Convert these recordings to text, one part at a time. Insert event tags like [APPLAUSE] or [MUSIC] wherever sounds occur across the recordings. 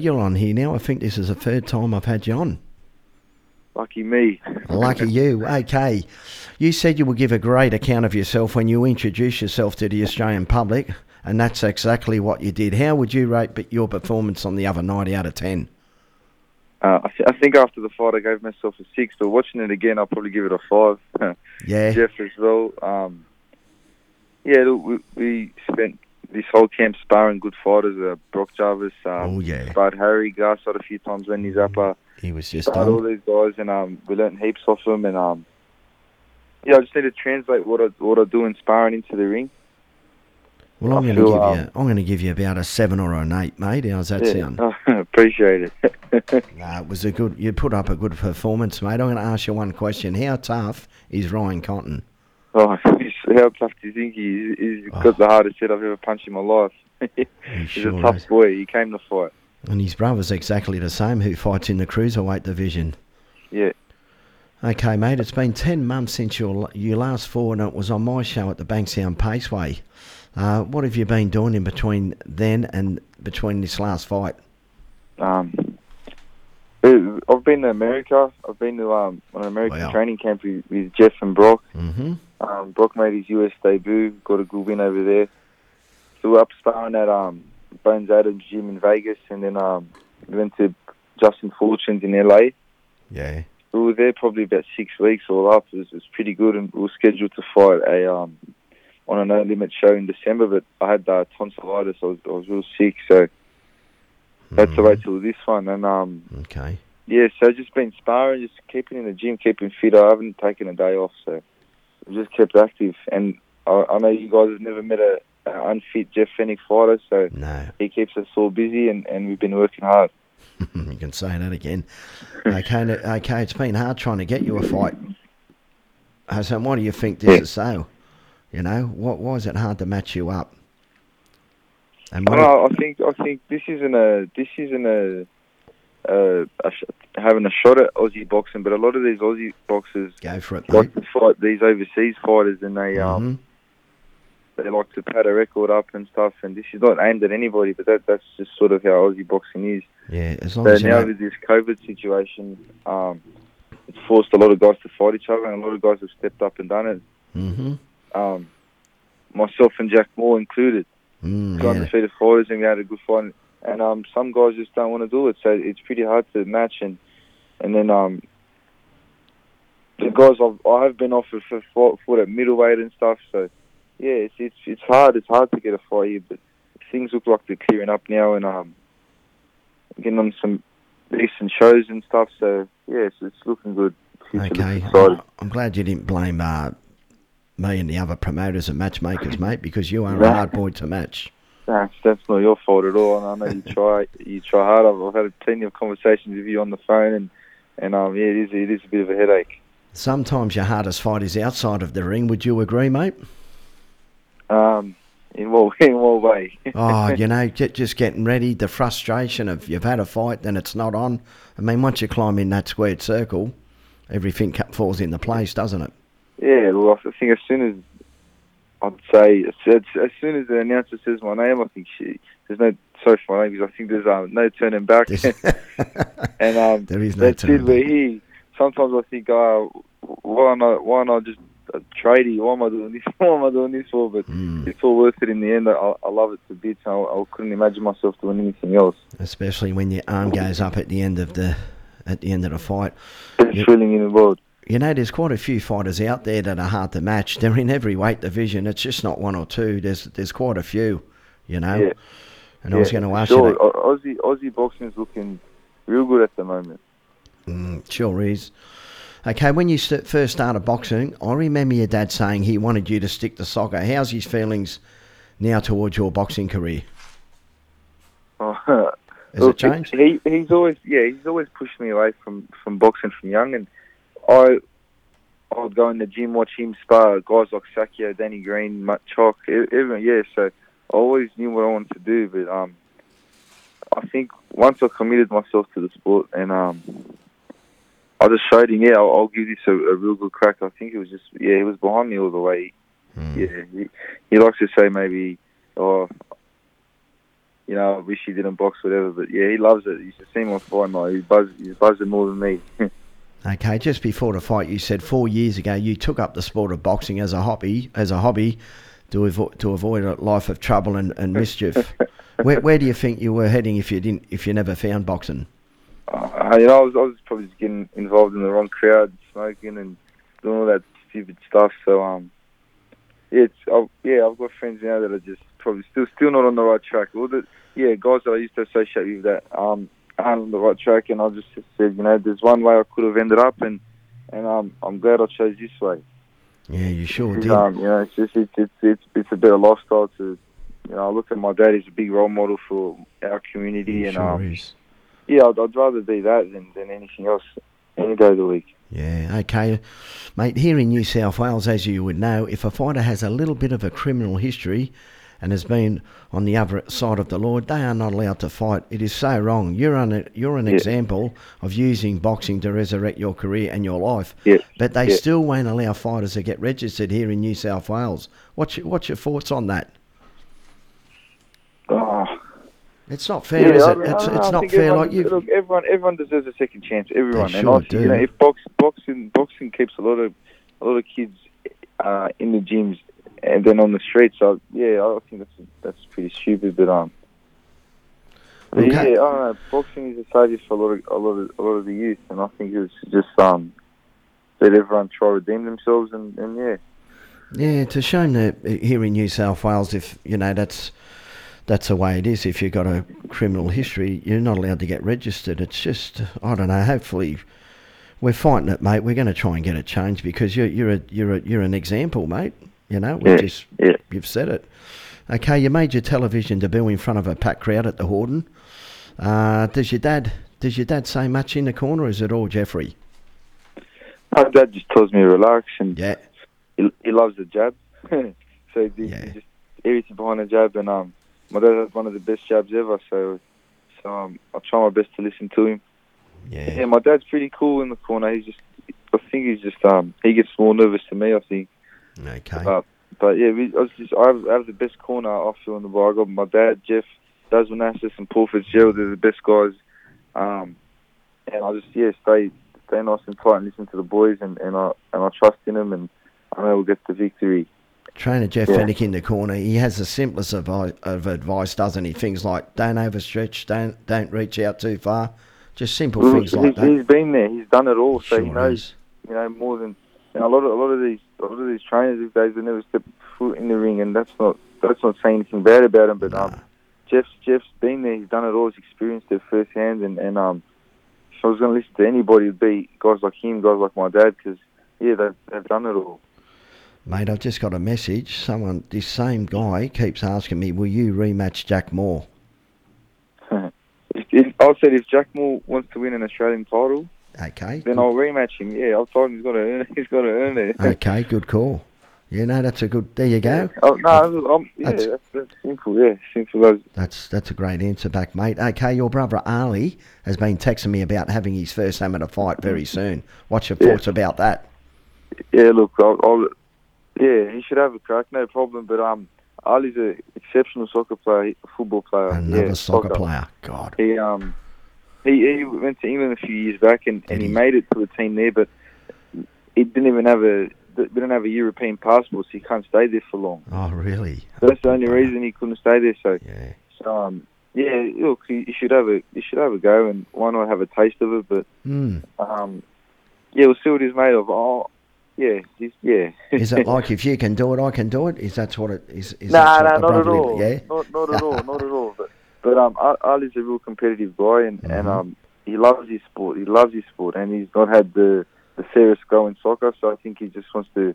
You're on here now. I think this is the third time I've had you on. Lucky me. Lucky you. Okay. You said you would give a great account of yourself when you introduced yourself to the Australian public, and that's exactly what you did. How would you rate your performance on the other night out of 10? Uh, I, th- I think after the fight, I gave myself a six, but watching it again, I'll probably give it a five. [LAUGHS] Yeah. Jeff as well. Um, yeah, look, we, we spent this whole camp sparring good fighters. Uh, Brock Jarvis, um, Oh, yeah. Bud Harry, Garside a few times when he's up. Uh, He was just sparred all these guys, and um, we learnt heaps off them. And um, yeah, I just need to translate what I what I do in sparring into the ring. Well, I'm going to give um, you. I'm going to give you about a seven or an eight, mate. How's that yeah, sound? [LAUGHS] appreciate it. [LAUGHS] Nah, it was a good. You put up a good performance, mate. I'm going to ask you one question. How tough is Ryan Cotton? oh, [LAUGHS] he's- how tough do you think he is? He's got the hardest hit I've ever punched in my life. He [LAUGHS] He's sure a tough is. boy. He came to fight. And his brother's exactly the same, who fights in the cruiserweight division. Yeah. Okay, mate. It's been ten months since your you last fought, and it was on my show at the Bankstown Paceway. Uh, what have you been doing in between then and between this last fight? Um, I've been to America. I've been to um, an American Wow. training camp with, with Jeff and Brock. Mm-hmm. Um, Brock made his US debut, got a good win over there. So we're up sparring at um, Bones Adams gym in Vegas, and then um, we went to Justin Fortune's in LA. Yeah. We were there probably about six weeks all up. It was, it was pretty good, and we were scheduled to fight a um, on a no limit show in December. But I had uh, tonsillitis. I was I was real sick, so I had to wait till this one. And um, Okay. yeah, so just been sparring, just keeping in the gym, keeping fit. I haven't taken a day off, so just kept active. And I, I know you guys have never met a, a unfit Jeff Fenech fighter, so No. he keeps us all busy, and, and we've been working hard. [LAUGHS] you can say that again. Okay, okay. It's been hard trying to get you a fight. So why do you think this Yeah. is so? You know, what? Why is it hard to match you up? And I, what? don't know, I think I think this isn't a this isn't a, sh- having a shot at Aussie boxing, but a lot of these Aussie boxers Go for it, like to fight these overseas fighters, and they um Mhm. they like to pad a record up and stuff. And this is not aimed at anybody, but that that's just sort of how Aussie boxing is. Yeah, as long So as now know. with this COVID situation, um, it's forced a lot of guys to fight each other, and a lot of guys have stepped up and done it. hmm Um, myself and Jack Moore included, Mm, two yeah. undefeated fighters, and we had a good fight. And um, some guys just don't want to do it, so it's pretty hard to match. And and then um, the guys I've, I have been offered for fought, fought at middleweight and stuff. So yeah, it's it's it's hard. It's hard to get a fight here, but things look like they're clearing up now, and um, getting on some decent shows and stuff. So yeah, it's, it's looking good. Okay. I'm glad you didn't blame uh, me and the other promoters and matchmakers, mate, because you are a hard boy to match. That's, [LAUGHS] that's not your fault at all. And I know you [LAUGHS] try you try hard. I've, I've had plenty of conversations with you on the phone, and and um yeah, it is it is a bit of a headache. Sometimes your hardest fight is outside of the ring. Would you agree, mate? Um, in what [LAUGHS] in what way? Oh, you know, ju- just getting ready, the frustration of you've had a fight, then it's not on. I mean, once you climb in that squared circle, everything falls into place, doesn't it? yeah, well, I think as soon as I'd say as, as, as soon as the announcer says my name, I think she, there's no sorry for my name because I think there's um, no turning back. [LAUGHS] and um, There is no that's it. turning We're back. here. Sometimes I think, oh, why not? Why not just a tradie? Why am I doing this? [LAUGHS] What am I doing this for? But Mm. it's all worth it in the end. I, I love it to bits. I, I couldn't imagine myself doing anything else. Especially when your arm goes up at the end of the at the end of the fight. Best feeling in the world. You know, there's quite a few fighters out there that are hard to match. They're in every weight division. It's just not one or two. There's there's quite a few, you know. Yeah. And I was going to ask sure. you that. Aussie Aussie boxing is looking real good at the moment. Mm, sure is. Okay, when you st- first started boxing, I remember your dad saying he wanted you to stick to soccer. How's his feelings now towards your boxing career? Has [LAUGHS] Has it changed? He he's always yeah he's always pushed me away from from boxing from young, and I I would go in the gym watch him spar guys like Sakio, Danny Green, Matt Chalk, everyone. Yeah, so I always knew what I wanted to do, but um, I think once I committed myself to the sport and um. I just showed him, yeah, I'll, I'll give this a, a real good crack. I think it was just, yeah, he was behind me all the way. Mm. Yeah, he, he likes to say maybe, oh, you know, I wish he didn't box, whatever. But yeah, he loves it. You should see him on fight night. He's buzz, he's buzzing more than me. [LAUGHS] Okay, just before the fight, you said four years ago you took up the sport of boxing as a hobby, as a hobby, to avoid to avoid a life of trouble and, and mischief. [LAUGHS] where, where do you think you were heading if you didn't if you never found boxing? Uh, you know, I was, I was probably just getting involved in the wrong crowd, smoking and doing all that stupid stuff. So um, yeah, it's, i yeah, I've got friends now that are just probably still still not on the right track. All the yeah, guys that I used to associate with that um aren't on the right track, and I just said, you know, there's one way I could have ended up, and and um, I'm glad I chose this way. Yeah, you sure did. Um, you know, it's just it's it's it's, it's a better lifestyle to. You know, I look at my dad; he's a big role model for our community, and sure um, is. yeah, I'd, I'd rather be that than, than anything else any day of the week. Yeah, okay. Mate, here in New South Wales, as you would know, if a fighter has a little bit of a criminal history and has been on the other side of the law, they are not allowed to fight. It is so wrong. You're an, you're an Yeah. example of using boxing to resurrect your career and your life. Yeah, But they Yeah. still won't allow fighters to get registered here in New South Wales. What's your, what's your thoughts on that? Oh, It's not fair, is I it? mean, It's, know, it's not fair. everyone, Like you, Look, everyone, everyone deserves a second chance. Everyone, and sure I do. you know, if box, boxing, boxing keeps a lot of a lot of kids uh, in the gyms and then on the streets, so yeah, I think that's that's pretty stupid. But um, but Okay. yeah, I don't know. Boxing is a savior for a lot of a lot of a lot of the youth, and I think it's just um, let everyone try to redeem themselves, and, and yeah. Yeah, it's a shame that here in New South Wales, if you know that's that's the way it is. If you've got a criminal history, you're not allowed to get registered. It's just I don't know. Hopefully, we're fighting it, mate. We're going to try and get it changed because you're you're a you're a you're an example, mate. You know, we Yeah, just yeah. you've said it. Okay, you made your television debut in front of a packed crowd at the Hordern. Uh, does your dad does your dad say much in the corner? Or is it all Jeffrey? My dad just tells me to relax, and Yeah, he, he loves the jab. [LAUGHS] so he, Yeah. he just everything behind the jab, and um, my dad has one of the best jabs ever. So, so um, I try my best to listen to him. yeah. Yeah, my dad's pretty cool in the corner. He's just, I think he's just um, he gets more nervous than me. I think, Okay. but but yeah, we, I, was just, I, have, I have the best corner I feel in the bar. I got my dad, Jeff, Daz Manassas, and Paul Fitzgerald. They're the best guys. Um, and I just yeah stay stay nice and tight and listen to the boys, and, and I and I trust in them, and I know we'll get the victory. Trainer Jeff Yeah. Fenech in the corner. He has the simplest of, of advice, doesn't he? Things like don't overstretch, don't don't reach out too far. Just simple Well, things like that. he's been there. He's done it all, so he knows is. you know more than know, a lot of a lot of these a lot of these trainers these days they never step foot in the ring, and that's not that's not saying anything bad about him. But um, Jeff's Jeff's been there. He's done it all. He's experienced it firsthand, and and um, if I was going to listen to anybody, it'd be guys like him, guys like my dad, because yeah, they've they've done it all. Mate, I've just got a message. Someone, this same guy, keeps asking me, "Will you rematch Jack Moore?" [LAUGHS] if, if, I said if Jack Moore wants to win an Australian title, Okay. then I'll rematch him. Yeah, I've told him he's got to earn. [LAUGHS] He's got to earn it. Okay, good call. Yeah, no, that's a good. There you go. Oh no, I'm, yeah, That's- that's, that's simple. Yeah, simple as That's that's a great answer back, mate. Okay, your brother Ali has been texting me about having his first amateur fight very soon. What's your Yeah. thoughts about that? Yeah, look, I'll, I'll, yeah, he should have a crack, no problem. But um, Ali's an exceptional soccer player, football player. Another yeah, soccer player. God. He um, he he went to England a few years back and, and he made it to the team there, but he didn't even have a we didn't have a European passport, so he can't stay there for long. Oh, really? That's the only reason he couldn't stay there. So, Yeah. so um, yeah, look, he should have a you should have a go, and why not have a taste of it? But Hmm. um, yeah, we'll see what he's made of. Oh, yeah, yeah. Is it like [LAUGHS] if you can do it, I can do it? Is that what it is? is No, that no, what the not at all. Yeah. Not, not at all, [LAUGHS] not at all. But, but um, Al- Ali's a real competitive guy, and, and Mhm. um, he loves his sport. He loves his sport, and he's not had the the fairest go in soccer. So I think he just wants to,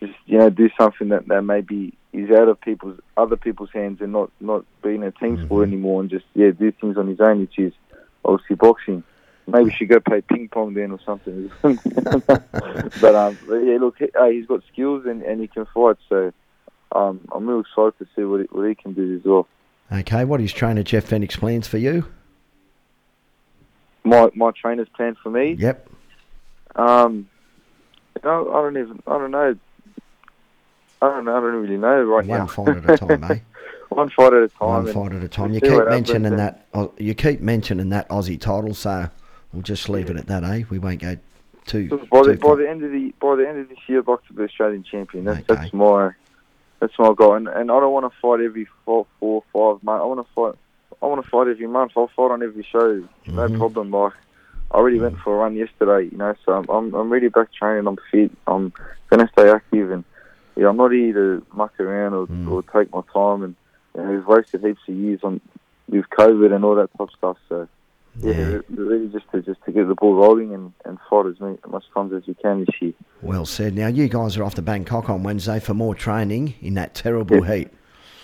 just you know, do something that that maybe is out of people's other people's hands, and not not being a team sport Mhm. anymore, and just yeah, do things on his own, which is obviously boxing. Maybe should go play ping pong then or something. [LAUGHS] but um, but yeah, look, he, uh, he's got skills and, and he can fight. So um, I'm real excited to see what he, what he can do as well. Okay. What is trainer Jeff Fenech's plans for you? My my trainer's plan for me. Yep. Um, you know, I don't even I don't know. I don't know. I don't really know right One now. fight at a time, [LAUGHS] eh? one fight at a time. One fight at a time. You keep mentioning that. You keep mentioning that Aussie title, so we'll just leave it at that, eh? We won't go too. So by the too by the end of the by the end of this year, I'd like to be Australian champion. That's Okay. that's my that's my goal. And, and I don't want to fight every four, four, five months. I want to fight. I want to fight every month. I'll fight on every show. No Mhm. problem. Like I already went for a run yesterday. You know, so I'm I'm, I'm really back training. I'm fit. I'm gonna stay active and yeah, I'm not here to muck around or, Mm. or take my time. And you know, we've wasted heaps of years on with COVID and all that type of stuff. So. Yeah, Yeah. really just to just to get the ball rolling and, and fight as many, much times as you can this year. Well said. Now you guys are off to Bangkok on Wednesday for more training in that terrible Yeah. heat.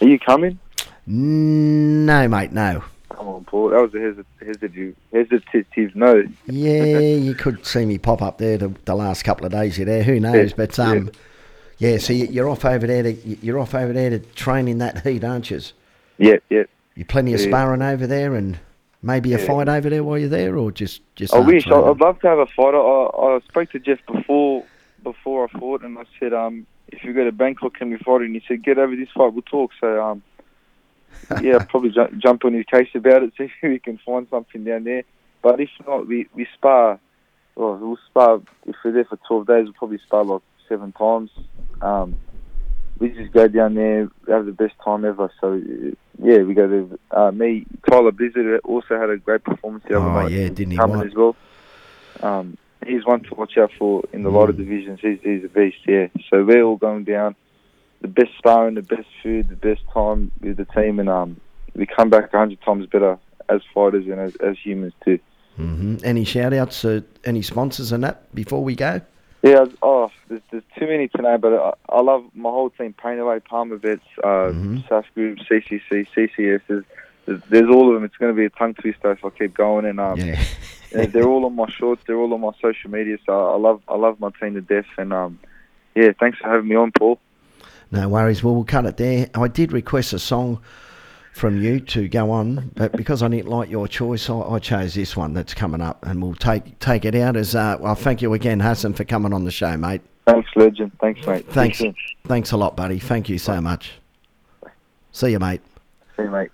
Are you coming? No, mate, no. Come on, Paul. That was a hesit- hesitative, hesitative no. Yeah, [LAUGHS] you could see me pop up there the, the last couple of days you're there. Who knows? Yeah, But um, yeah. So you- you're off over there to you're off over there to train in that heat, aren't you? Yeah, yeah. You plenty of Yeah. sparring over there, and maybe a Yeah. fight over there while you're there, or just just. I wish. Training? I'd love to have a fight. I, I, spoke to Jeff before before I fought, and I said, um, if you go to Bangkok, can we fight? And he said, get over this fight, we'll talk. So, um, [LAUGHS] yeah, probably ju- jump on his case about it, [LAUGHS] see if we can find something down there. But if not, we, we spar. Well, we'll spar. If we're there for 12 days, we'll probably spar like seven times. Um, we just go down there, have the best time ever. So, uh, yeah, we go there. Uh, me, Tyler Blizzard also had a great performance the other Oh, night. yeah, didn't he? Coming as well. Um, he's one to watch out for in the lighter Mm. divisions. He's, he's a beast, yeah. So we're all going down. The best sparring, the best food, the best time with the team, and um, we come back a hundred times better as fighters and as, as humans too. hmm Any shout outs to any sponsors and that before we go? Yeah, oh, there's, there's too many tonight, but I, I love my whole team: Painaway, Palmer Vets, uh, Mhm. SAS Group, CCC, CCS. There's, there's, there's all of them. It's going to be a tongue twister if I keep going, and um. Yeah, [LAUGHS] they're all on my shorts. They're all on my social media. So I love I love my team to death. And um, yeah, thanks for having me on, Paul. No worries. Well, we'll cut it there. I did request a song from you to go on, but because I didn't like your choice, I, I chose this one that's coming up, and we'll take take it out as. Uh, well, thank you again, Hassan, for coming on the show, mate. Thanks, legend. Thanks, mate. Thanks. Thanks a lot, buddy. Thank you so much. See you, mate. See you, mate.